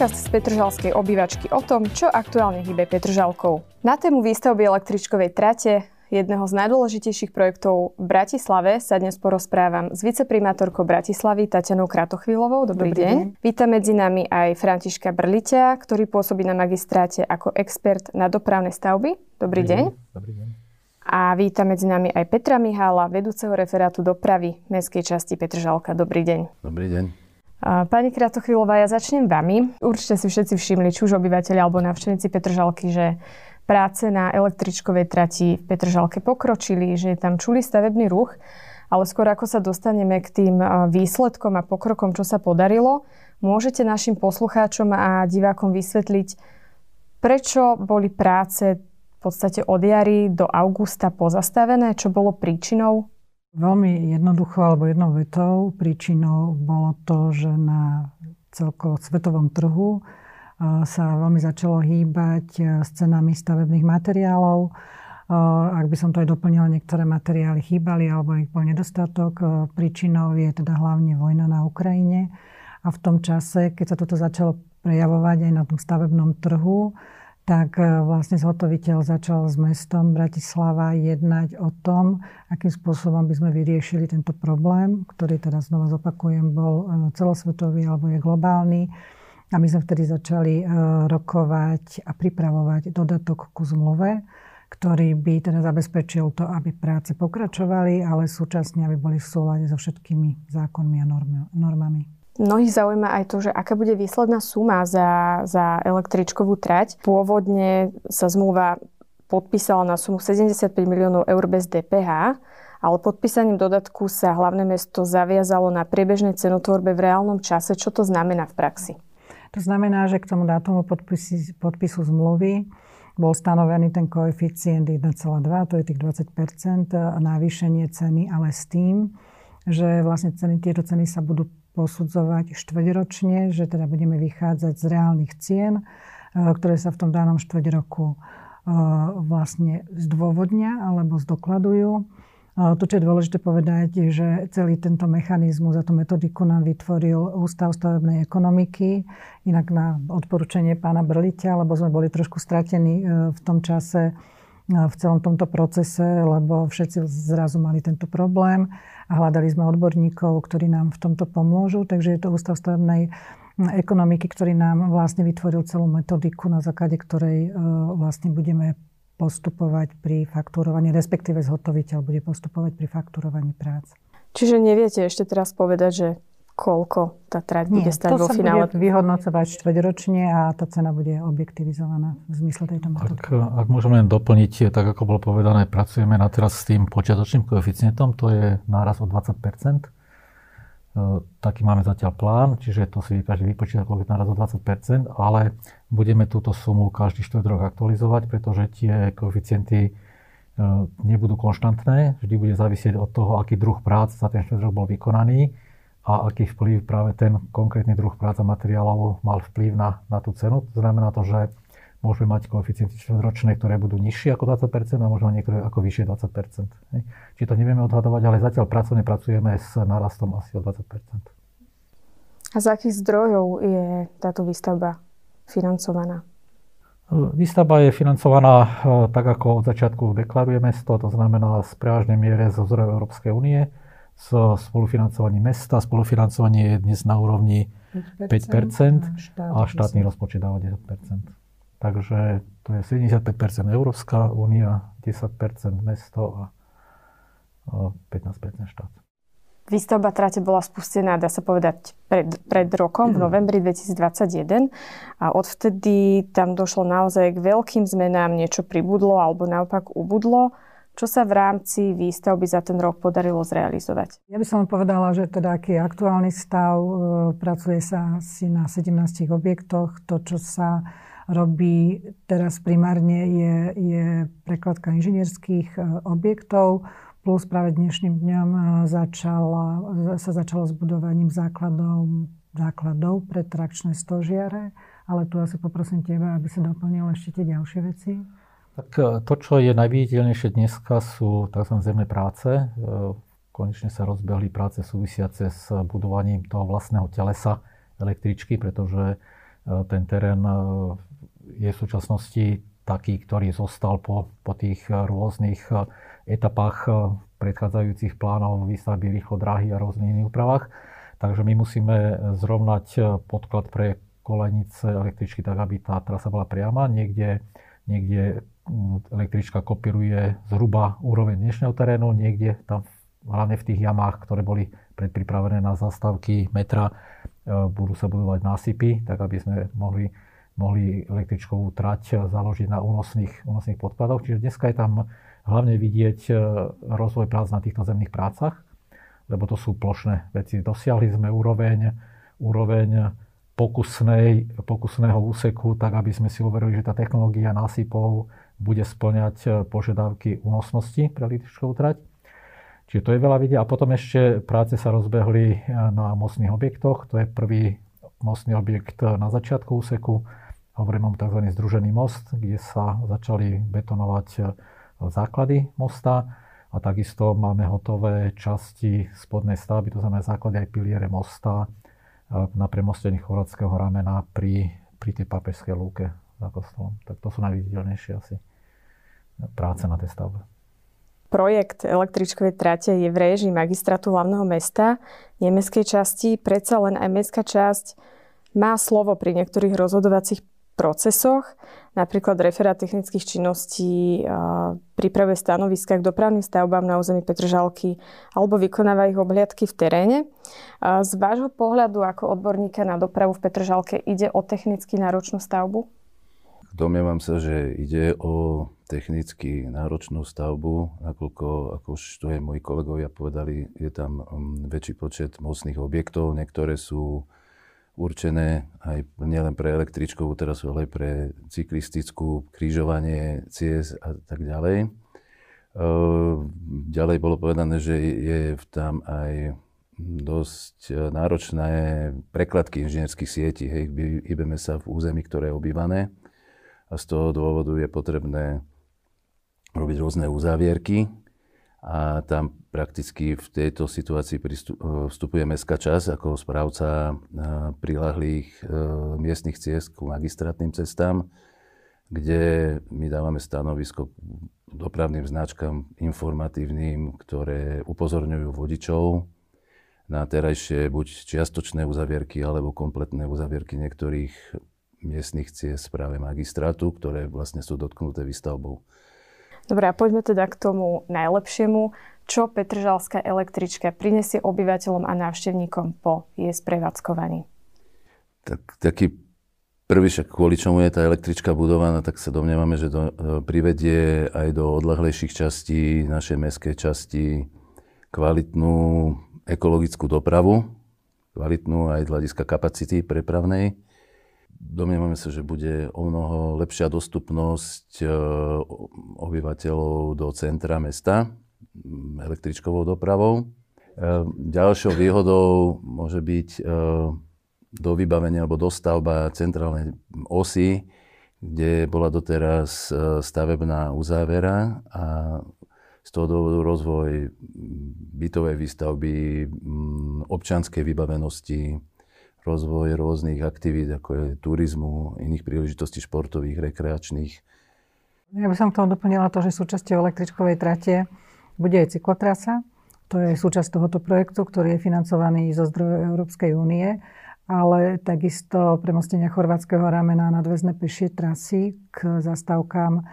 podcast z Petržalskej obývačky o tom, čo aktuálne hýbe Petržalkou. Na tému výstavby električkovej trate, jedného z najdôležitejších projektov v Bratislave, sa dnes porozprávam s viceprimátorkou Bratislavy Tatianou Kratochvílovou. Dobrý, Dobrý deň. deň. Vítam medzi nami aj Františka Brliťa, ktorý pôsobí na magistráte ako expert na dopravné stavby. Dobrý, Dobrý deň. deň. Dobrý deň. A vítam medzi nami aj Petra Mihála, vedúceho referátu dopravy Mestskej časti Petržalka. Dobrý deň. Dobrý deň. Pani Kratochvílová, ja začnem vami. Určite si všetci všimli, či už obyvateľi alebo navštevníci Petržalky, že práce na električkovej trati v Petržalke pokročili, že je tam čulý stavebný ruch, ale skôr ako sa dostaneme k tým výsledkom a pokrokom, čo sa podarilo, môžete našim poslucháčom a divákom vysvetliť, prečo boli práce v podstate od jary do augusta pozastavené, čo bolo príčinou Veľmi jednoducho alebo jednou vetou príčinou bolo to, že na celkovo svetovom trhu e, sa veľmi začalo hýbať e, s cenami stavebných materiálov. E, ak by som to aj doplnila, niektoré materiály chýbali alebo ich bol nedostatok. Príčinou je teda hlavne vojna na Ukrajine. A v tom čase, keď sa toto začalo prejavovať aj na tom stavebnom trhu, tak e, vlastne zhotoviteľ začal s mestom Bratislava jednať o tom, akým spôsobom by sme vyriešili tento problém, ktorý teda znova zopakujem, bol e, celosvetový alebo je globálny. A my sme vtedy začali e, rokovať a pripravovať dodatok ku zmluve, ktorý by teda zabezpečil to, aby práce pokračovali, ale súčasne aby boli v súlade so všetkými zákonmi a normami. Mnohých zaujíma aj to, že aká bude výsledná suma za, za električkovú trať. Pôvodne sa zmluva podpísala na sumu 75 miliónov eur bez DPH, ale podpísaním dodatku sa hlavné mesto zaviazalo na priebežnej cenotvorbe v reálnom čase. Čo to znamená v praxi? To znamená, že k tomu dátumu podpisu, podpisu zmluvy bol stanovený ten koeficient 1,2, to je tých 20% navýšenie ceny, ale s tým, že vlastne ceny, tieto ceny sa budú posudzovať štvrťročne, že teda budeme vychádzať z reálnych cien, e, ktoré sa v tom danom štvrť roku e, vlastne zdôvodnia alebo zdokladujú. E, to, čo je dôležité povedať, je, že celý tento mechanizmus a tú metodiku nám vytvoril Ústav stavebnej ekonomiky, inak na odporúčanie pána Brliťa, lebo sme boli trošku stratení v tom čase v celom tomto procese, lebo všetci zrazu mali tento problém a hľadali sme odborníkov, ktorí nám v tomto pomôžu. Takže je to Ústav stavebnej ekonomiky, ktorý nám vlastne vytvoril celú metodiku, na základe ktorej e, vlastne budeme postupovať pri fakturovaní, respektíve zhotoviteľ bude postupovať pri fakturovaní prác. Čiže neviete ešte teraz povedať, že koľko tá trať bude stať vo finále? to sa bude vyhodnocovať štvrťročne a tá cena bude objektivizovaná v zmysle tejto metódy. Ak, ak môžeme len doplniť, tak ako bolo povedané, pracujeme na teraz s tým počiatočným koeficientom, to je náraz o 20 e, Taký máme zatiaľ plán, čiže to si každý vypočíta, koľko je náraz o 20% ale budeme túto sumu každý štvrť rok aktualizovať, pretože tie koeficienty nebudú konštantné, vždy bude závisieť od toho, aký druh prác za ten štvrť rok bol vykonaný a aký vplyv práve ten konkrétny druh práca materiálov mal vplyv na, na tú cenu. To znamená to, že môžeme mať koeficienty ročné, ktoré budú nižšie ako 20% a mať niektoré ako vyššie 20%. Hej. Čiže to nevieme odhadovať, ale zatiaľ pracovne pracujeme s narastom asi o 20%. A z akých zdrojov je táto výstavba financovaná? Výstavba je financovaná e, tak, ako od začiatku deklaruje mesto, to znamená z prevažnej miere zo zdrojov Európskej únie s spolufinancovaním mesta. Spolufinancovanie je dnes na úrovni 5%, 5% a štátny rozpočet dáva 10%. Takže to je 75% Európska únia, 10% mesto a 15% štát. Výstavba trate bola spustená, dá sa povedať, pred, pred rokom, v novembri 2021 a odvtedy tam došlo naozaj k veľkým zmenám, niečo pribudlo alebo naopak ubudlo. Čo sa v rámci výstavby za ten rok podarilo zrealizovať? Ja by som povedala, že teda aký je aktuálny stav. E, pracuje sa asi na 17 objektoch. To, čo sa robí teraz primárne, je, je prekladka inžinierských e, objektov, plus práve dnešným dňom e, začala, sa začalo s budovaním základov, základov pre trakčné stožiare, ale tu asi poprosím teba, aby si doplnil ešte tie ďalšie veci. Tak e, to, čo je najviditeľnejšie dneska, sú tzv. zemné práce. E, konečne sa rozbehli práce súvisiace s budovaním toho vlastného telesa električky, pretože ten terén je v súčasnosti taký, ktorý zostal po, po tých rôznych etapách predchádzajúcich plánov výstavby rýchlo dráhy a rôznych iných úpravách. Takže my musíme zrovnať podklad pre kolenice električky tak, aby tá trasa bola priama. Niekde, niekde električka kopíruje zhruba úroveň dnešného terénu, niekde tam hlavne v tých jamách, ktoré boli predpripravené na zastavky metra, e, budú sa budovať násypy, tak aby sme mohli, mohli električkovú trať založiť na únosných, únosných podkladoch. Čiže dneska je tam hlavne vidieť e, rozvoj prác na týchto zemných prácach, lebo to sú plošné veci. Dosiahli sme úroveň, úroveň pokusnej, pokusného úseku, tak aby sme si uverili, že tá technológia násypov bude splňať e, požiadavky únosnosti pre električkovú trať. Čiže to je veľa vidieť. A potom ešte práce sa rozbehli e, na mostných objektoch. To je prvý mostný objekt na začiatku úseku. Hovorím o tzv. združený most, kde sa začali betonovať základy mosta a takisto máme hotové časti spodnej stavby, to znamená základy aj piliere mosta na premostení chorvátskeho ramena pri, pri tej papežskej lúke za kostolom. Tak to sú najviditeľnejšie asi práce na tej stavbe. Projekt električkovej trate je v réžii magistratu hlavného mesta, nemeskej časti, predsa len aj mestská časť má slovo pri niektorých rozhodovacích procesoch, napríklad referát technických činností, príprave stanoviska k dopravným stavbám na území Petržalky alebo vykonáva ich obhliadky v teréne. Z vášho pohľadu ako odborníka na dopravu v Petržalke ide o technicky náročnú stavbu? Domnievam sa, že ide o technicky náročnú stavbu, nakoľko, ako už to aj moji kolegovia povedali, je tam mm, väčší počet mocných objektov. Niektoré sú určené aj nielen pre električkovú terasu, ale aj pre cyklistickú, krížovanie ciest a tak ďalej. Ďalej bolo povedané, že je tam aj dosť náročné prekladky inžinierských sietí. Hej, hýbeme sa v území, ktoré je obývané a z toho dôvodu je potrebné robiť rôzne uzávierky a tam prakticky v tejto situácii e, vstupuje mestská časť ako správca e, prilahlých e, miestnych ciest ku magistrátnym cestám, kde my dávame stanovisko dopravným značkám informatívnym, ktoré upozorňujú vodičov na terajšie buď čiastočné uzavierky alebo kompletné uzavierky niektorých miestnych ciest práve magistrátu, ktoré vlastne sú dotknuté výstavbou. Dobre, a poďme teda k tomu najlepšiemu. Čo Petržalská električka prinesie obyvateľom a návštevníkom po jej sprevádzkovaní? Tak, taký prvý, však kvôli čomu je tá električka budovaná, tak sa domnievame, že to e, privedie aj do odlahlejších častí našej mestskej časti kvalitnú ekologickú dopravu, kvalitnú aj z hľadiska kapacity prepravnej Domnievame sa, že bude o mnoho lepšia dostupnosť e, obyvateľov do centra mesta električkovou dopravou. E, ďalšou výhodou môže byť e, do vybavenia alebo dostavba centrálnej osy, kde bola doteraz stavebná uzávera a z toho dôvodu rozvoj bytovej výstavby, občanskej vybavenosti, rozvoj rôznych aktivít, ako je turizmu, iných príležitostí športových, rekreačných. Ja by som k tomu doplnila to, že súčasťou električkovej trate bude aj cyklotrasa. To je súčasť tohoto projektu, ktorý je financovaný zo zdrojov Európskej únie, ale takisto premostenia chorvátskeho ramena nadväzné pešie trasy k zastávkám e,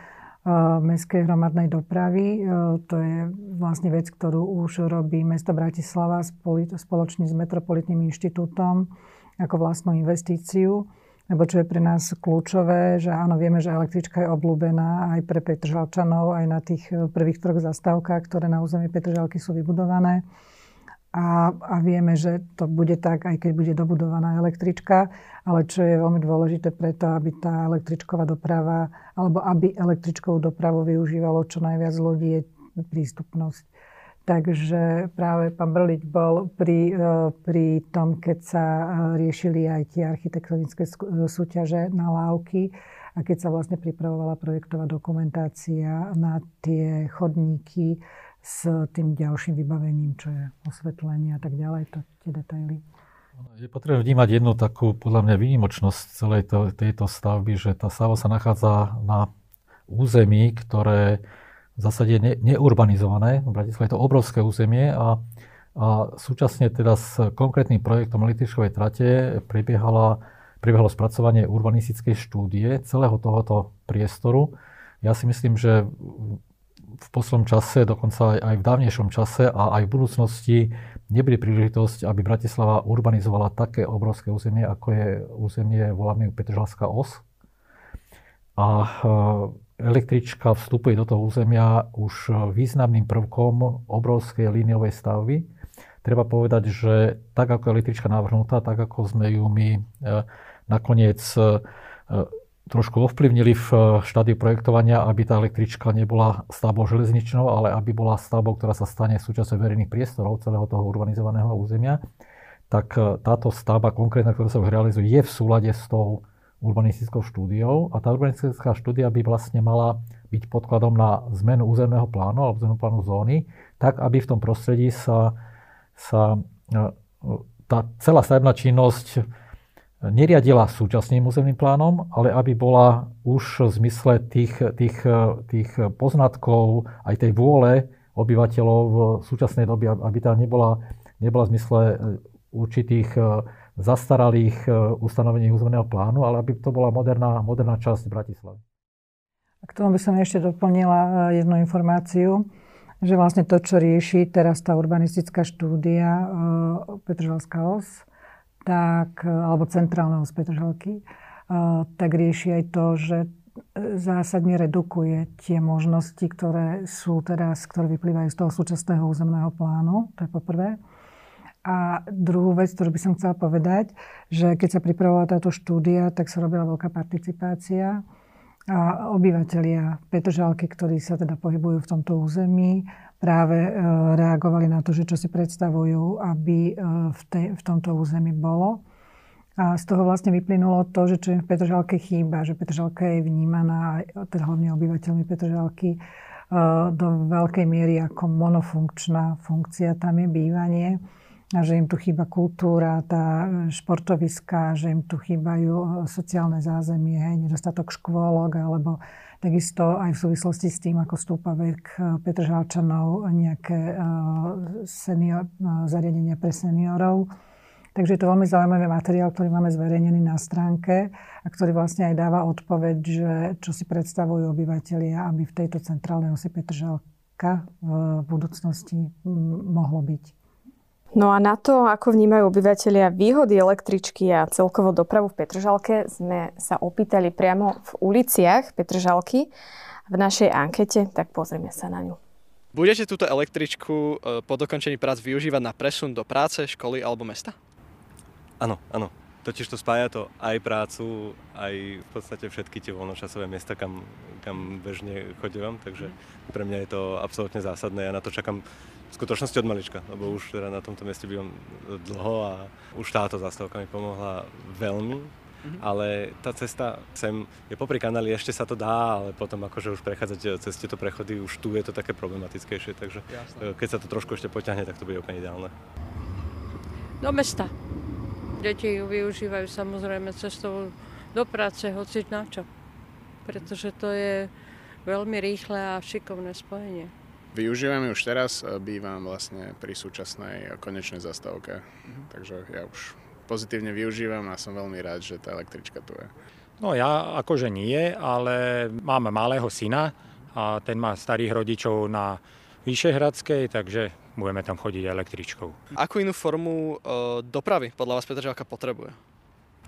mestskej hromadnej dopravy. E, to je vlastne vec, ktorú už robí mesto Bratislava spoločne s Metropolitným inštitútom ako vlastnú investíciu, lebo čo je pre nás kľúčové, že áno, vieme, že električka je obľúbená aj pre Petržalčanov, aj na tých eh, prvých troch zastávkach, ktoré na území Petržalky sú vybudované. A, a vieme, že to bude tak, aj keď bude dobudovaná električka, ale čo je veľmi dôležité preto, aby tá električková doprava, alebo aby električkovú dopravu využívalo čo najviac ľudí, je prístupnosť. Takže práve pán Brlič bol pri, e, pri tom, keď sa e, riešili aj tie architektonické e, súťaže na lávky a keď sa vlastne pripravovala projektová dokumentácia na tie chodníky s tým ďalším vybavením, čo je osvetlenie a tak ďalej, to tie detaily. Je potrebné vnímať jednu takú, podľa mňa, výnimočnosť celej to, tejto stavby, že tá stavba sa nachádza na území, ktoré v zásade ne, neurbanizované. V Bratislave je to obrovské územie a, a súčasne teda s konkrétnym projektom električkovej trate prebiehala, prebiehalo spracovanie urbanistickej štúdie celého tohoto priestoru. Ja si myslím, že v poslednom čase, dokonca aj, aj v dávnejšom čase a aj v budúcnosti nebude príležitosť, aby Bratislava urbanizovala také obrovské územie, ako je územie, ju Petržalská os. A e, električka vstupuje do toho územia už významným prvkom obrovskej líniovej stavby. Treba povedať, že tak ako električka navrhnutá, tak ako sme ju my e, nakoniec e, trošku ovplyvnili v štádiu projektovania, aby tá električka nebola stavbou železničnou, ale aby bola stavbou, ktorá sa stane súčasťou verejných priestorov celého toho urbanizovaného územia, tak táto stavba konkrétna, ktorá sa už realizuje, je v súlade s tou urbanistickou štúdiou a tá urbanistická štúdia by vlastne mala byť podkladom na zmenu územného plánu alebo územného plánu zóny, tak aby v tom prostredí sa, sa eh, tá celá stavebná činnosť neriadila súčasným územným plánom, ale aby bola už v zmysle tých, tých, tých poznatkov, aj tej vôle obyvateľov v súčasnej dobe, aby tá nebola, nebola v zmysle e, určitých e, zastaralých e, ustanovení územného plánu, ale aby to bola moderná, moderná časť Bratislavy. K tomu by som ešte doplnila jednu informáciu, že vlastne to, čo rieši teraz tá urbanistická štúdia Petržalská os, tak, alebo centrálneho z Petržalky, tak rieši aj to, že e, zásadne redukuje tie možnosti, ktoré sú teraz, ktoré vyplývajú z toho súčasného územného plánu. To je poprvé. A druhú vec, ktorú by som chcela povedať, že keď sa pripravovala táto štúdia, tak sa robila veľká participácia a obyvateľia Petržalky, ktorí sa teda pohybujú v tomto území, práve e, reagovali na to, že čo si predstavujú, aby e, v, te, v tomto území bolo. A z toho vlastne vyplynulo to, že čo im v Petržalke chýba, že Petržalka je vnímaná, teda hlavne obyvateľmi Petržalky, e, do veľkej miery ako monofunkčná funkcia. Tam je bývanie a že im tu chýba kultúra, tá športoviska, že im tu chýbajú sociálne zázemie, nedostatok škôlok alebo Takisto aj v súvislosti s tým, ako stúpa vek eh, Petržalčanov, nejaké senior, zariadenia pre seniorov. Takže je to veľmi zaujímavý materiál, ktorý máme zverejnený na stránke a ktorý vlastne aj dáva odpoveď, že čo si predstavujú obyvateľia, aby v tejto centrálnej osi Petržalka v budúcnosti mohlo byť. No a na to, ako vnímajú obyvateľia výhody električky a celkovo dopravu v Petržalke, sme sa opýtali priamo v uliciach Petržalky v našej ankete, tak pozrieme sa na ňu. Budete túto električku e, po dokončení prác využívať na presun do práce, školy alebo mesta? Áno, áno. Totiž to spája to aj prácu, aj v podstate všetky tie voľnočasové miesta, kam, kam bežne chodím, takže pre mňa je to absolútne zásadné. Ja na to čakám v skutočnosti od malička, lebo už teda na tomto mieste bývam dlho a už táto zastávka mi pomohla veľmi, mm-hmm. ale tá cesta sem je popri kanáli, ešte sa to dá, ale potom akože už prechádzať cez tieto prechody, už tu je to také problematickejšie, takže Jasne. keď sa to trošku ešte poťahne, tak to bude úplne ideálne. Do mesta. Deti ju využívajú samozrejme cestou do práce, hoci na čo. Pretože to je veľmi rýchle a šikovné spojenie. Využívam ju už teraz, bývam vlastne pri súčasnej konečnej zastávke. Mhm. Takže ja už pozitívne využívam a som veľmi rád, že tá električka tu je. No ja akože nie, ale mám malého syna a ten má starých rodičov na Vyšehradskej, takže budeme tam chodiť električkou. Akú inú formu e, dopravy podľa vás Petržalka potrebuje?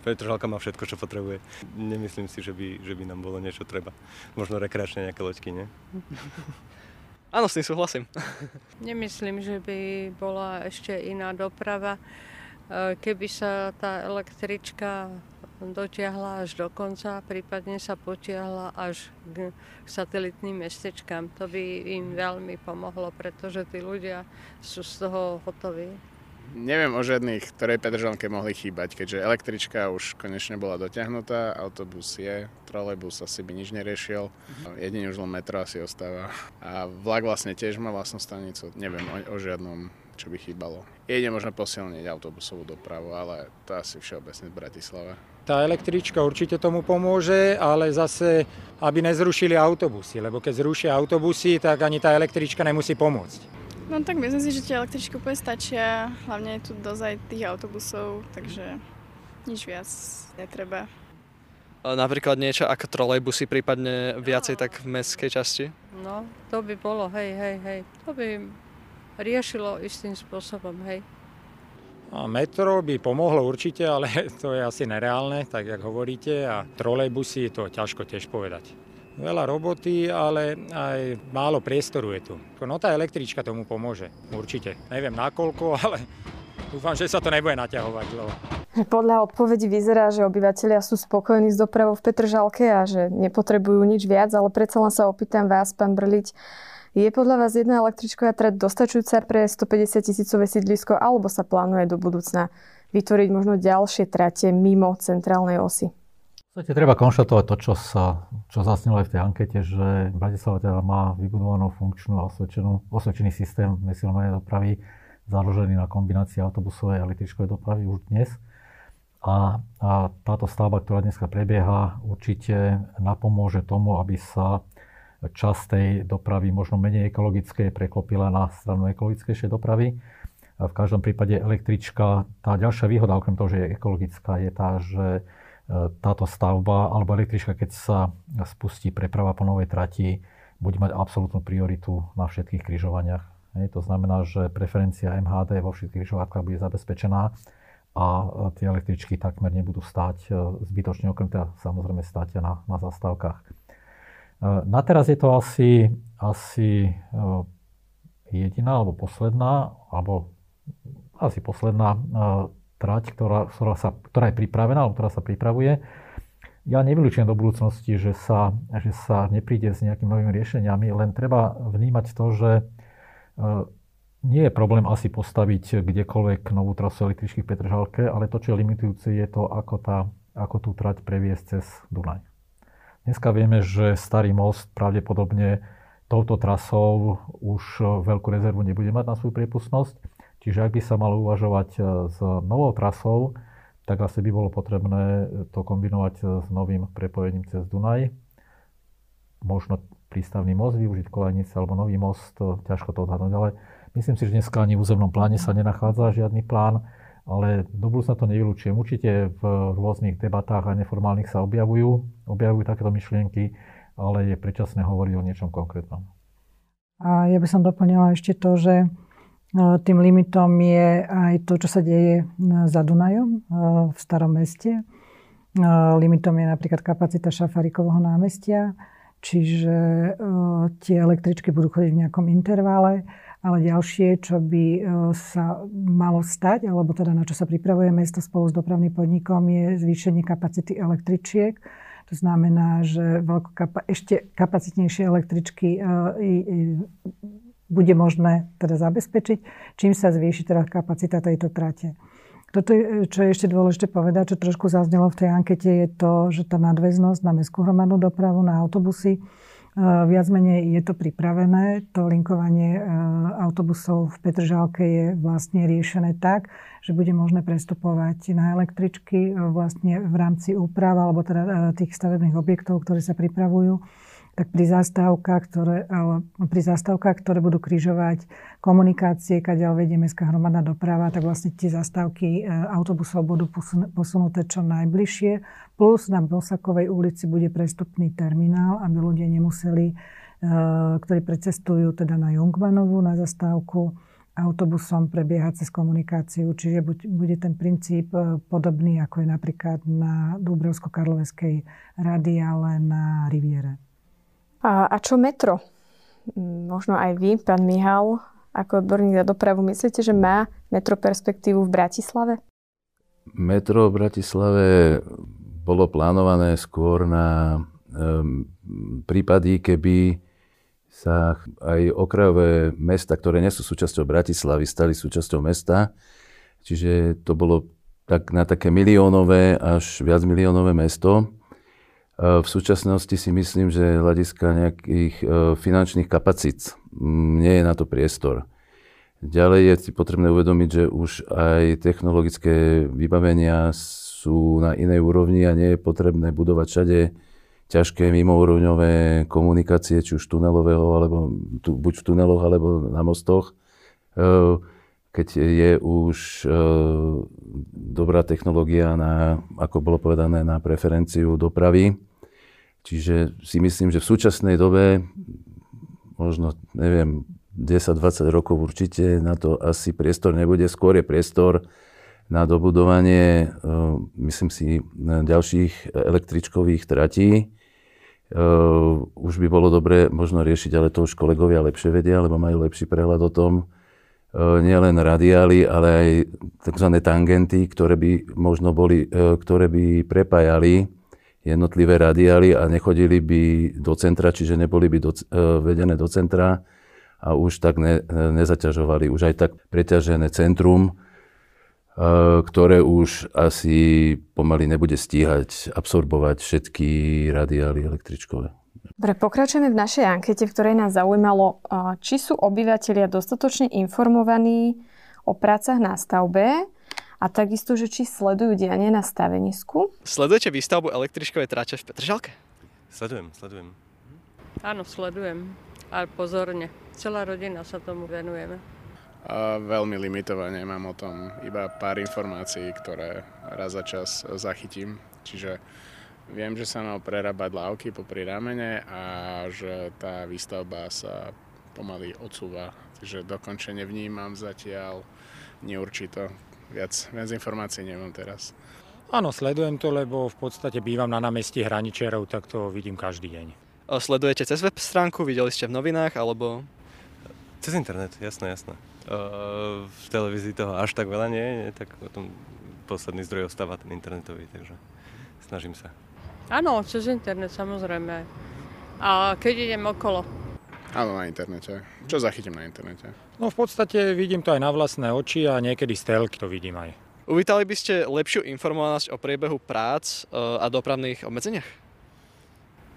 Petržalka má všetko, čo potrebuje. Nemyslím si, že by, že by nám bolo niečo treba. Možno rekreačne nejaké loďky, nie? Áno, s tým súhlasím. Nemyslím, že by bola ešte iná doprava. E, keby sa tá električka dotiahla až do konca, prípadne sa potiahla až k satelitným mestečkám. To by im veľmi pomohlo, pretože tí ľudia sú z toho hotoví. Neviem o žiadnych, ktorej Petržalke mohli chýbať, keďže električka už konečne bola dotiahnutá, autobus je, trolejbus asi by nič neriešil, jedine už len metro asi ostáva. A vlak vlastne tiež má vlastnú stanicu, neviem o, o žiadnom čo by chýbalo. Jedine možno posilniť autobusovú dopravu, ale to asi všeobecne v Bratislave. Tá električka určite tomu pomôže, ale zase, aby nezrušili autobusy, lebo keď zrušia autobusy, tak ani tá električka nemusí pomôcť. No tak myslím si, že tie električky úplne stačia, hlavne je tu dosť aj tých autobusov, takže nič viac netreba. Napríklad niečo ako trolejbusy, prípadne viacej tak v mestskej časti? No, to by bolo, hej, hej, hej. To by riešilo istým spôsobom, hej. A metro by pomohlo určite, ale to je asi nereálne, tak jak hovoríte. A trolejbusy, to ťažko tiež povedať veľa roboty, ale aj málo priestoru je tu. No tá električka tomu pomôže, určite. Neviem nakoľko, ale dúfam, že sa to nebude naťahovať dlho. Podľa odpovedí vyzerá, že obyvateľia sú spokojní s dopravou v Petržalke a že nepotrebujú nič viac, ale predsa len sa opýtam vás, pán Brliť, je podľa vás jedna električková trať dostačujúca pre 150 tisícové sídlisko alebo sa plánuje do budúcna vytvoriť možno ďalšie trate mimo centrálnej osy? Podstate treba konštatovať to, čo sa čo zasnilo aj v tej ankete, že Bratislava teda má vybudovanú funkčnú a osvedčený systém mesielnej dopravy založený na kombinácii autobusovej a električkovej dopravy už dnes. A, a táto stavba, ktorá dneska prebieha, určite napomôže tomu, aby sa časť tej dopravy možno menej ekologické preklopila na stranu ekologickejšej dopravy. A v každom prípade električka, tá ďalšia výhoda, okrem toho, že je ekologická, je tá, že táto stavba alebo električka, keď sa spustí preprava po novej trati, bude mať absolútnu prioritu na všetkých križovaniach. To znamená, že preferencia MHD vo všetkých križovatkách bude zabezpečená a tie električky takmer nebudú stáť e, zbytočne, okrem teda samozrejme stáť na, na zastávkach. E, na teraz je to asi, asi e, jediná alebo posledná, alebo asi posledná trať, ktorá, ktorá, sa, ktorá je pripravená, alebo ktorá sa pripravuje. Ja nevylučujem do budúcnosti, že sa, že sa nepríde s nejakými novými riešeniami, len treba vnímať to, že e, nie je problém asi postaviť kdekoľvek novú trasu električky v Petržalke, ale to, čo je limitujúce, je to, ako, tá, ako tú trať previesť cez Dunaj. Dneska vieme, že starý most pravdepodobne touto trasou už veľkú rezervu nebude mať na svoju priepustnosť Čiže ak by sa malo uvažovať e, s novou trasou, tak asi by bolo potrebné to kombinovať e, s novým prepojením cez Dunaj. Možno prístavný most využiť kolejnice alebo nový most, to, ťažko to odhadnúť, ale myslím si, že dneska ani v územnom pláne sa nenachádza žiadny plán, ale do budúcna to nevylučujem. Určite v rôznych debatách a neformálnych sa objavujú, objavujú takéto myšlienky, ale je predčasné hovoriť o niečom konkrétnom. A ja by som doplnila ešte to, že tým limitom je aj to, čo sa deje za Dunajom e, v starom meste. E, limitom je napríklad kapacita Šafarikovho námestia, čiže e, tie električky budú chodiť v nejakom intervale, ale ďalšie, čo by sa malo stať, alebo teda na čo sa pripravuje mesto spolu s dopravným podnikom, je zvýšenie kapacity električiek. To znamená, že ešte kapacitnejšie električky bude možné teda zabezpečiť, čím sa zvýši teda kapacita tejto trate. Toto, čo je ešte dôležité povedať, čo trošku zaznelo v tej ankete, je to, že tá nadväznosť na mestskú hromadnú dopravu, na autobusy, e, viac menej je to pripravené. To linkovanie e, autobusov v Petržálke je vlastne riešené tak, že bude možné prestupovať na električky e, vlastne v rámci úprav alebo teda tých stavebných objektov, ktoré sa pripravujú tak pri zastávkach, ktoré, ale pri zastávkach, ktoré budú križovať komunikácie, kadeľ vedie mestská hromadná doprava, tak vlastne tie zastávky e, autobusov budú posunuté čo najbližšie. Plus na Bosakovej ulici bude prestupný terminál, aby ľudia nemuseli, e, ktorí precestujú teda na Jungmanovú na zastávku, autobusom prebiehať cez komunikáciu. Čiže bude ten princíp e, podobný, ako je napríklad na Dúbrovsko-Karloveskej rady, ale na Riviere. A, a čo metro? Možno aj vy, pán Mihal, ako odborník za dopravu, myslíte, že má metro perspektívu v Bratislave? Metro v Bratislave bolo plánované skôr na um, prípady, keby sa aj okrajové mesta, ktoré nie sú súčasťou Bratislavy, stali súčasťou mesta. Čiže to bolo tak na také miliónové až viac miliónové mesto. V súčasnosti si myslím, že hľadiska nejakých e, finančných kapacít nie je na to priestor. Ďalej je si potrebné uvedomiť, že už aj technologické vybavenia sú na inej úrovni a nie je potrebné budovať všade ťažké mimoúrovňové komunikácie, či už tunelového, alebo tu, buď v tuneloch, alebo na mostoch. E, keď je už e, dobrá technológia na, ako bolo povedané, na preferenciu dopravy. Čiže si myslím, že v súčasnej dobe, možno, neviem, 10-20 rokov určite na to asi priestor nebude. Skôr je priestor na dobudovanie, e, myslím si, ďalších električkových tratí. E, už by bolo dobre možno riešiť, ale to už kolegovia lepšie vedia, lebo majú lepší prehľad o tom. E, nielen radiály, ale aj tzv. tangenty, ktoré by možno boli, ktoré by prepájali jednotlivé radiály a nechodili by do centra, čiže neboli by do, vedené do centra a už tak ne, nezaťažovali už aj tak preťažené centrum, e, ktoré už asi pomaly nebude stíhať absorbovať všetky radiály električkové. Dobre, pokračujeme v našej ankete, v ktorej nás zaujímalo, e, či sú obyvateľia dostatočne informovaní o prácach na stavbe a takisto, že či sledujú dianie na stavenisku. Sledujete výstavbu električkovej tráče v Petržalke? Sledujem, sledujem. Áno, sledujem. Ale pozorne. Celá rodina sa tomu venujeme. A veľmi limitovane mám o tom iba pár informácií, ktoré raz za čas zachytím. Čiže viem, že sa mal prerábať lávky popri ramene a že tá výstavba sa pomaly odsúva. Takže dokončenie vnímam zatiaľ neurčito. Viac, viac informácií nemám teraz. Áno, sledujem to, lebo v podstate bývam na námestí hraničerov, tak to vidím každý deň. Sledujete cez web stránku, videli ste v novinách, alebo... Cez internet, jasné, jasné. v televízii toho až tak veľa nie, nie tak o tom posledný zdroj ostáva ten internetový, takže snažím sa. Áno, cez internet samozrejme. A keď idem okolo? Áno, na internete. Čo zachytím na internete? No v podstate vidím to aj na vlastné oči a niekedy z telky to vidím aj. Uvítali by ste lepšiu informovanosť o priebehu prác a dopravných obmedzeniach?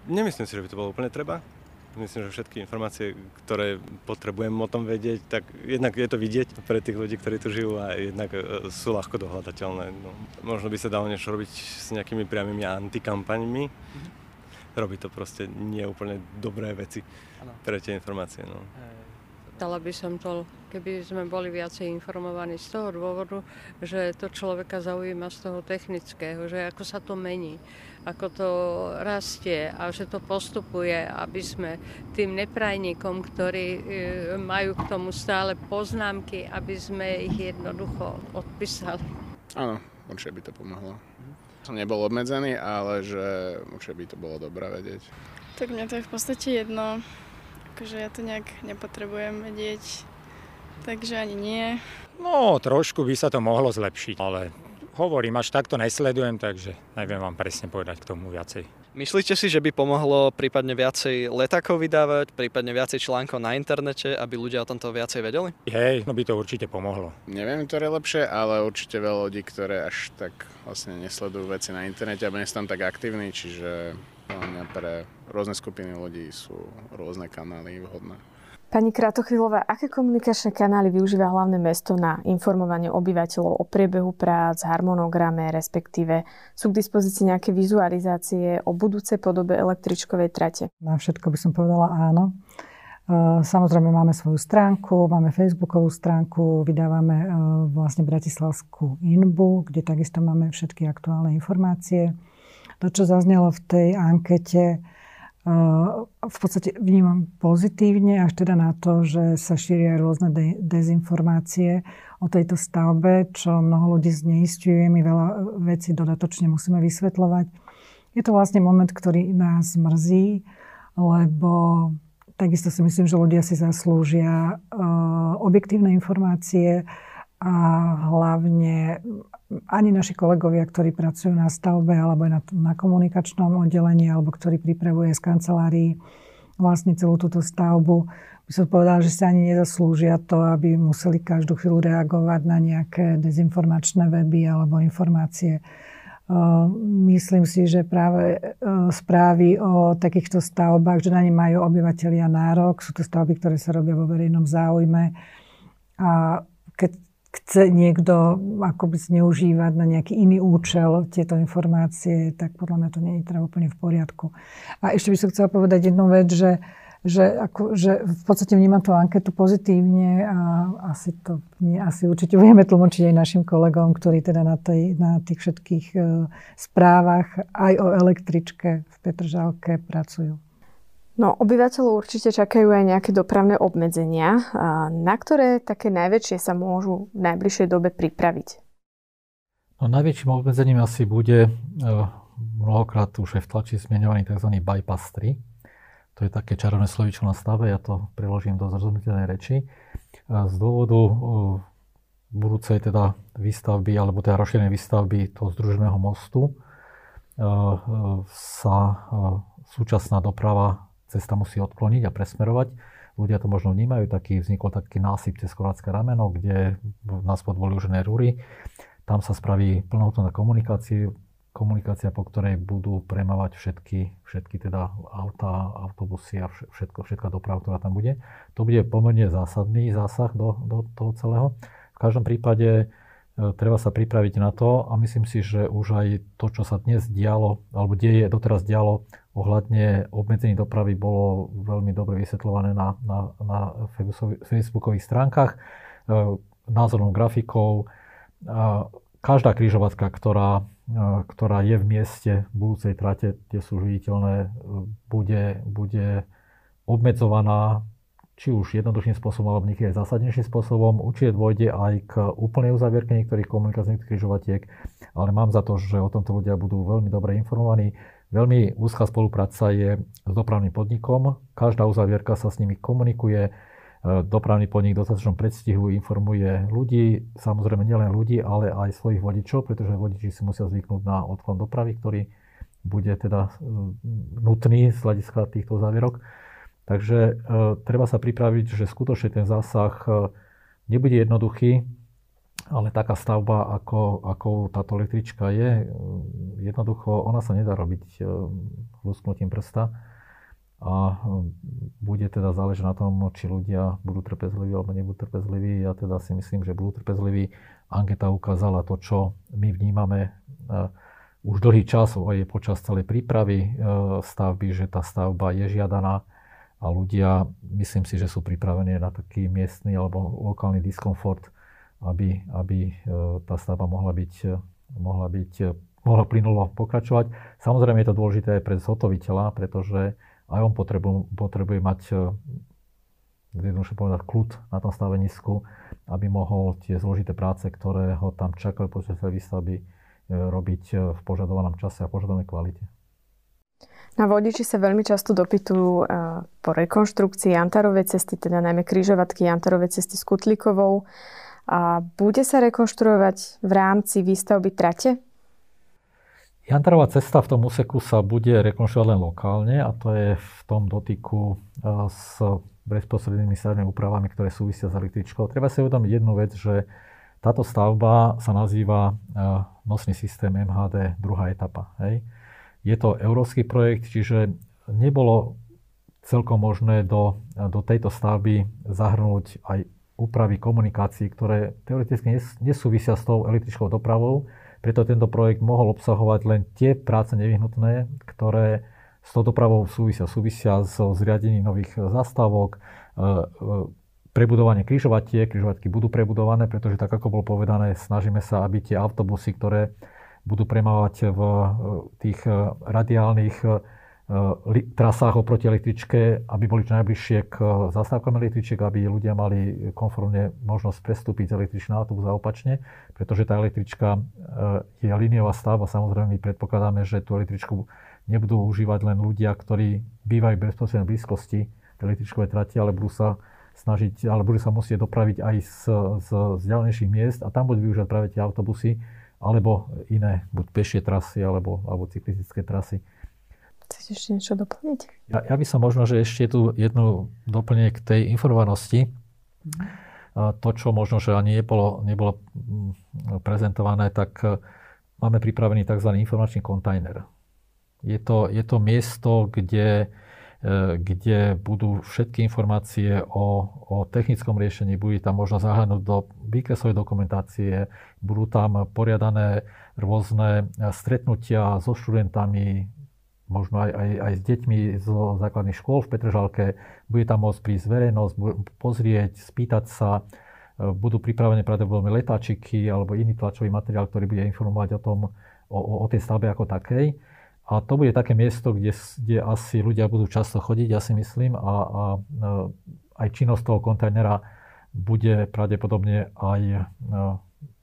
Nemyslím si, že by to bolo úplne treba. Myslím, že všetky informácie, ktoré potrebujem o tom vedieť, tak jednak je to vidieť pre tých ľudí, ktorí tu žijú a jednak e, sú ľahko dohľadateľné. No, možno by sa dalo niečo robiť s nejakými priamými antikampaňmi. Mm-hmm. Robí to proste nie úplne dobré veci ano. pre tie informácie. No. Dala by som to, keby sme boli viacej informovaní z toho dôvodu, že to človeka zaujíma z toho technického, že ako sa to mení ako to rastie a že to postupuje, aby sme tým neprajníkom, ktorí e, majú k tomu stále poznámky, aby sme ich jednoducho odpísali. Áno, určite by to pomohlo. Som nebol obmedzený, ale že určite by to bolo dobré vedieť. Tak mňa to je v podstate jedno, akože ja to nejak nepotrebujem vedieť, takže ani nie. No, trošku by sa to mohlo zlepšiť, ale hovorím, až takto nesledujem, takže neviem vám presne povedať k tomu viacej. Myslíte si, že by pomohlo prípadne viacej letákov vydávať, prípadne viacej článkov na internete, aby ľudia o tomto viacej vedeli? Hej, no by to určite pomohlo. Neviem, ktoré je lepšie, ale určite veľa ľudí, ktoré až tak vlastne nesledujú veci na internete, aby nie sú tam tak aktívni, čiže mňa pre rôzne skupiny ľudí sú rôzne kanály vhodné. Pani Kratochvilová, aké komunikačné kanály využíva hlavné mesto na informovanie obyvateľov o priebehu prác, harmonograme, respektíve sú k dispozícii nejaké vizualizácie o budúcej podobe električkovej trate? Na všetko by som povedala áno. E, samozrejme máme svoju stránku, máme facebookovú stránku, vydávame e, vlastne Bratislavskú inbu, kde takisto máme všetky aktuálne informácie. To, čo zaznelo v tej ankete, v podstate vnímam pozitívne až teda na to, že sa šíria rôzne de- dezinformácie o tejto stavbe, čo mnoho ľudí zneistuje. My veľa vecí dodatočne musíme vysvetľovať. Je to vlastne moment, ktorý nás mrzí, lebo takisto si myslím, že ľudia si zaslúžia objektívne informácie a hlavne ani naši kolegovia, ktorí pracujú na stavbe alebo na, na komunikačnom oddelení alebo ktorí pripravuje z kancelárií vlastne celú túto stavbu, by som povedala, že si ani nezaslúžia to, aby museli každú chvíľu reagovať na nejaké dezinformačné weby alebo informácie. Myslím si, že práve správy o takýchto stavbách, že na ne majú obyvateľia nárok, sú to stavby, ktoré sa robia vo verejnom záujme, A keď chce niekto akoby zneužívať na nejaký iný účel tieto informácie, tak podľa mňa to nie je teda úplne v poriadku. A ešte by som chcela povedať jednu vec, že že, ako, že v podstate vnímam tú anketu pozitívne a asi to nie, asi určite budeme tlmočiť aj našim kolegom, ktorí teda na, tej, na tých všetkých uh, správach aj o električke v Petržalke pracujú. No, obyvateľov určite čakajú aj nejaké dopravné obmedzenia, na ktoré také najväčšie sa môžu v najbližšej dobe pripraviť. No, najväčším obmedzením asi bude uh, mnohokrát už aj v tlači zmienovaný tzv. bypass 3, to je také čarovné slovičko na stave, ja to preložím do zrozumiteľnej reči. Z dôvodu budúcej teda výstavby, alebo teda rozšírenej výstavby toho združeného mostu sa súčasná doprava cesta musí odkloniť a presmerovať. Ľudia to možno vnímajú, taký, vznikol taký násyp cez Chorvátske rameno, kde nás podvolili už rúry. Tam sa spraví plnohodnotná komunikácia, komunikácia, po ktorej budú premávať všetky, všetky teda auta, autobusy a všetko, všetká doprava, ktorá tam bude. To bude pomerne zásadný zásah do, do toho celého. V každom prípade e, treba sa pripraviť na to a myslím si, že už aj to, čo sa dnes dialo, alebo deje, doteraz dialo ohľadne obmedzení dopravy, bolo veľmi dobre vysvetľované na, na, na facebookových stránkach, e, názornou grafikou. Každá križovatka, ktorá ktorá je v mieste budúcej trate, kde sú viditeľné, bude, bude obmedzovaná či už jednoduchým spôsobom, alebo niekedy aj zásadnejším spôsobom. Určite dôjde aj k úplnej uzavierke niektorých komunikácií križovatiek, ale mám za to, že o tomto ľudia budú veľmi dobre informovaní. Veľmi úzká spolupráca je s dopravným podnikom. Každá uzavierka sa s nimi komunikuje, Dopravný podnik dostatočnom predstihu informuje ľudí, samozrejme nielen ľudí, ale aj svojich vodičov, pretože vodiči si musia zvyknúť na odklon dopravy, ktorý bude teda e, nutný z hľadiska týchto závierok. Takže e, treba sa pripraviť, že skutočne ten zásah e, nebude jednoduchý, ale taká stavba, ako, ako táto električka je, jednoducho ona sa nedá robiť lusknutím prsta a hm, bude teda záležať na tom, či ľudia budú trpezliví alebo nebudú trpezliví. Ja teda si myslím, že budú trpezliví. Anketa ukázala to, čo my vnímame e, už dlhý čas aj počas celej prípravy e, stavby, že tá stavba je žiadaná a ľudia, myslím si, že sú pripravení na taký miestny alebo lokálny diskomfort, aby, aby e, tá stavba mohla byť, mohla byť mohla plynulo pokračovať. Samozrejme je to dôležité aj pre zhotoviteľa, pretože aj on potrebuje, potrebuje mať e, jednoducho povedať kľud na tom stavenisku, aby mohol tie zložité práce, ktoré ho tam čakajú počas výstavby, e, robiť e, v požadovanom čase a požadovanej kvalite. Na vodiči sa veľmi často dopytujú po rekonštrukcii Jantarovej cesty, teda najmä križovatky Jantarovej cesty s Kutlikovou. A bude sa rekonštruovať v rámci výstavby trate? Jantarová cesta v tom úseku sa bude rekonštruovať len lokálne a to je v tom dotyku e, s bezprostrednými stavebnými úpravami, ktoré súvisia s električkou. Treba si uvedomiť jednu vec, že táto stavba sa nazýva e, nosný systém MHD druhá etapa. Hej. Je to európsky projekt, čiže nebolo celkom možné do, do tejto stavby zahrnúť aj úpravy komunikácií, ktoré teoreticky nesúvisia s tou elektrickou dopravou, preto tento projekt mohol obsahovať len tie práce nevyhnutné, ktoré s touto dopravou súvisia. Súvisia so zriadením nových zastávok, e, e, prebudovanie križovatie, križovatky budú prebudované, pretože tak ako bolo povedané, snažíme sa, aby tie autobusy, ktoré budú premávať v e, tých radiálnych trasách oproti električke, aby boli čo najbližšie k zastávkam električiek, aby ľudia mali konformne možnosť prestúpiť z električného autobus a opačne, pretože tá električka e, je liniová stavba. Samozrejme, my predpokladáme, že tú električku nebudú užívať len ľudia, ktorí bývajú bezprostrednej blízkosti električkovej trati, ale budú sa snažiť, ale budú sa musieť dopraviť aj z, z vzdialenejších miest a tam budú využívať práve tie autobusy alebo iné, buď pešie trasy alebo, alebo cyklistické trasy. Chcete ešte niečo doplniť? Ja, ja by som možno, že ešte tu jednu doplnenie k tej informovanosti. Mm. To, čo možno, že ani nebolo, nebolo mm, prezentované, tak e, máme pripravený tzv. informačný kontajner. Je to, je to miesto, kde, kde budú všetky informácie o, o technickom riešení, bude tam možno zahrnúť do výkresovej dokumentácie, budú tam poriadané rôzne stretnutia so študentami, možno aj, aj, aj s deťmi zo základných škôl v Petržalke. Bude tam môcť prísť verejnosť, pozrieť, spýtať sa. E, budú pripravené pravdepodobne letáčiky alebo iný tlačový materiál, ktorý bude informovať o tom, o, o tej stavbe ako takej. A to bude také miesto, kde, kde asi ľudia budú často chodiť, ja si myslím, a, a, e, aj činnosť toho kontajnera bude pravdepodobne aj e,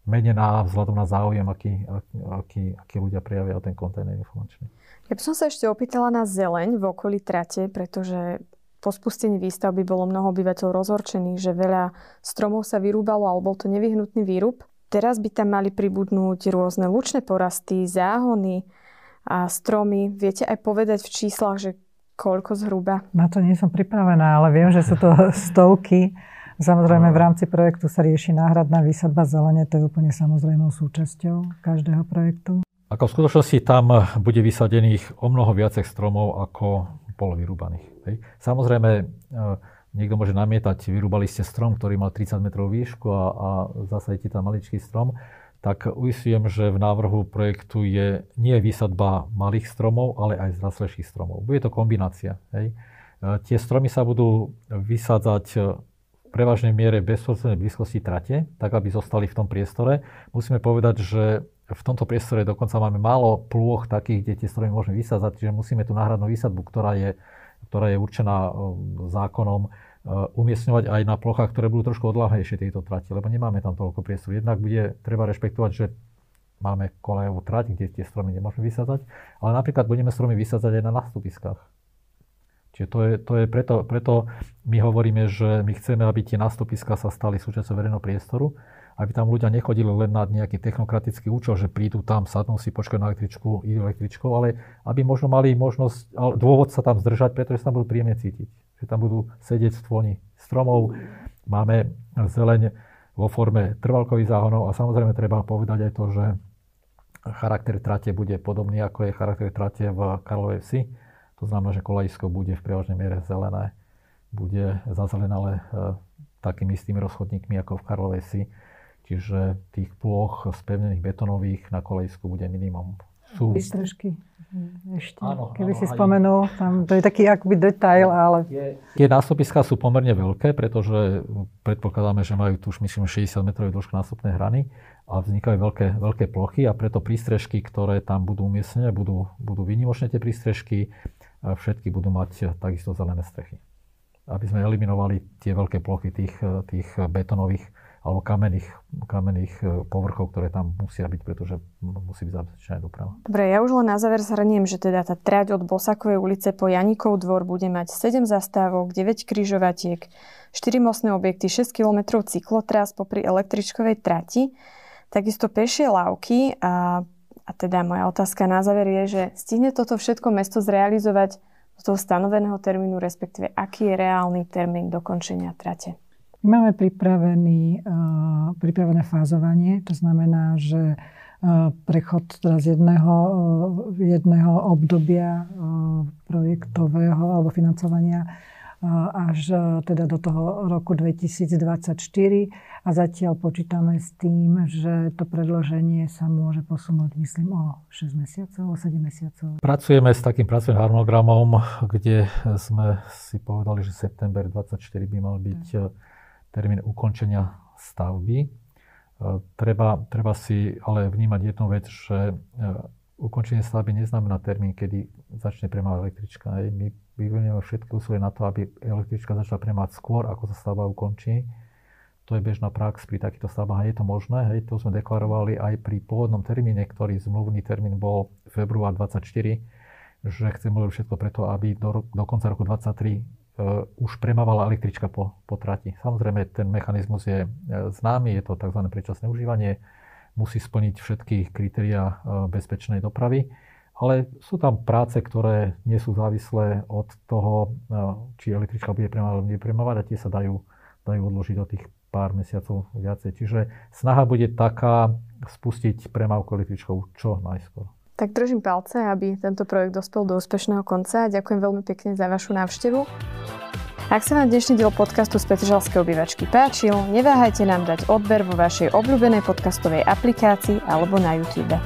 menená vzhľadom na záujem, aký, aký, aký ľudia prejavia o ten kontajner informačný. Ja by som sa ešte opýtala na zeleň v okolí trate, pretože po spustení výstavby bolo mnoho obyvateľov rozhorčených, že veľa stromov sa vyrúbalo alebo to nevyhnutný výrub. Teraz by tam mali pribudnúť rôzne lučné porasty, záhony a stromy. Viete aj povedať v číslach, že koľko zhruba? Na to nie som pripravená, ale viem, že sú to stovky. Samozrejme, v rámci projektu sa rieši náhradná výsadba zelene, to je úplne samozrejmou súčasťou každého projektu. Ako v skutočnosti tam bude vysadených o mnoho viacej stromov, ako bolo vyrúbaných. Hej. Samozrejme, e, niekto môže namietať, vyrúbali ste strom, ktorý mal 30 metrov výšku a, a zasadíte tam maličký strom, tak uistujem, že v návrhu projektu je nie výsadba malých stromov, ale aj zraslejších stromov. Bude to kombinácia. Hej. E, tie stromy sa budú vysádzať v prevažnej miere bezprostrednej blízkosti trate, tak aby zostali v tom priestore. Musíme povedať, že v tomto priestore dokonca máme málo plôch takých, kde tie stromy môžeme vysázať, čiže musíme tú náhradnú výsadbu, ktorá je, ktorá je určená e, zákonom, e, umiestňovať aj na plochách, ktoré budú trošku odláhejšie tejto trati, lebo nemáme tam toľko priestoru. Jednak bude treba rešpektovať, že máme kolejovú trať, kde tie stromy nemôžeme vysázať, ale napríklad budeme stromy vysázať aj na nastupiskách. Čiže to je, to je preto, preto my hovoríme, že my chceme, aby tie nastupiska sa stali súčasťou verejného priestoru, aby tam ľudia nechodili len na nejaký technokratický účel, že prídu tam, sadnú si, počkajú na električku, idú električkou, ale aby možno mali možnosť, dôvod sa tam zdržať, pretože sa tam budú príjemne cítiť. Že tam budú sedieť v tvoni stromov, máme zeleň vo forme trvalkových záhonov a samozrejme treba povedať aj to, že charakter trate bude podobný ako je charakter trate v Karlovej vsi. To znamená, že kolajisko bude v prevažnej miere zelené, bude zazelené e, takými istými rozchodníkmi ako v Karlovej vsi Čiže tých ploch spevnených betonových na kolejsku bude minimum. Sú... Výstržky ešte, áno, keby áno, si spomenul, tam, to je taký akoby detail, ale... Tie nástupiska sú pomerne veľké, pretože predpokladáme, že majú tu už myslím 60 metrový dĺžku nástupnej hrany a vznikajú veľké, veľké plochy a preto prístrežky, ktoré tam budú umiestnené, budú, budú výnimočné tie prístrežky, všetky budú mať takisto zelené strechy. Aby sme eliminovali tie veľké plochy tých, tých betonových alebo kamenných, kamenných e, povrchov, ktoré tam musia byť, pretože musí byť zabezpečená doprava. Dobre, ja už len na záver zhrniem, že teda tá trať od Bosakovej ulice po Janikov dvor bude mať 7 zastávok, 9 križovatiek, 4 mostné objekty, 6 km cyklotras popri električkovej trati, takisto pešie lávky a, a teda moja otázka na záver je, že stihne toto všetko mesto zrealizovať do toho stanoveného termínu, respektíve aký je reálny termín dokončenia trate? Máme pripravený, uh, pripravené fázovanie, to znamená, že uh, prechod z jedného, uh, jedného obdobia projektového alebo financovania až teda do toho roku 2024 a zatiaľ počítame s tým, že to predloženie sa môže posunúť, myslím, o 6 mesiacov, o 7 mesiacov. Pracujeme s takým pracovným harmonogramom, kde sme si povedali, že september 24 by mal byť tak termín ukončenia stavby. Treba, treba si ale vnímať jednu vec, že ukončenie stavby neznamená termín, kedy začne premávať električka. My vyvineme všetky úsilie na to, aby električka začala premávať skôr, ako sa stavba ukončí. To je bežná prax pri takýchto stavbách je to možné. Hej, to sme deklarovali aj pri pôvodnom termíne, ktorý zmluvný termín bol február 24, že chceme urobiť všetko preto, aby do, do konca roku 23 E, už premávala električka po, po trati. Samozrejme, ten mechanizmus je e, známy, je to tzv. predčasné užívanie, musí splniť všetky kritéria e, bezpečnej dopravy, ale sú tam práce, ktoré nie sú závislé od toho, či električka bude premávať alebo nebude premávať a tie sa dajú, dajú odložiť do tých pár mesiacov viacej. Čiže snaha bude taká spustiť premávku električkou čo najskôr. Tak držím palce, aby tento projekt dospel do úspešného konca. Ďakujem veľmi pekne za vašu návštevu. Ak sa vám dnešný diel podcastu z Petržalskej obývačky páčil, neváhajte nám dať odber vo vašej obľúbenej podcastovej aplikácii alebo na YouTube.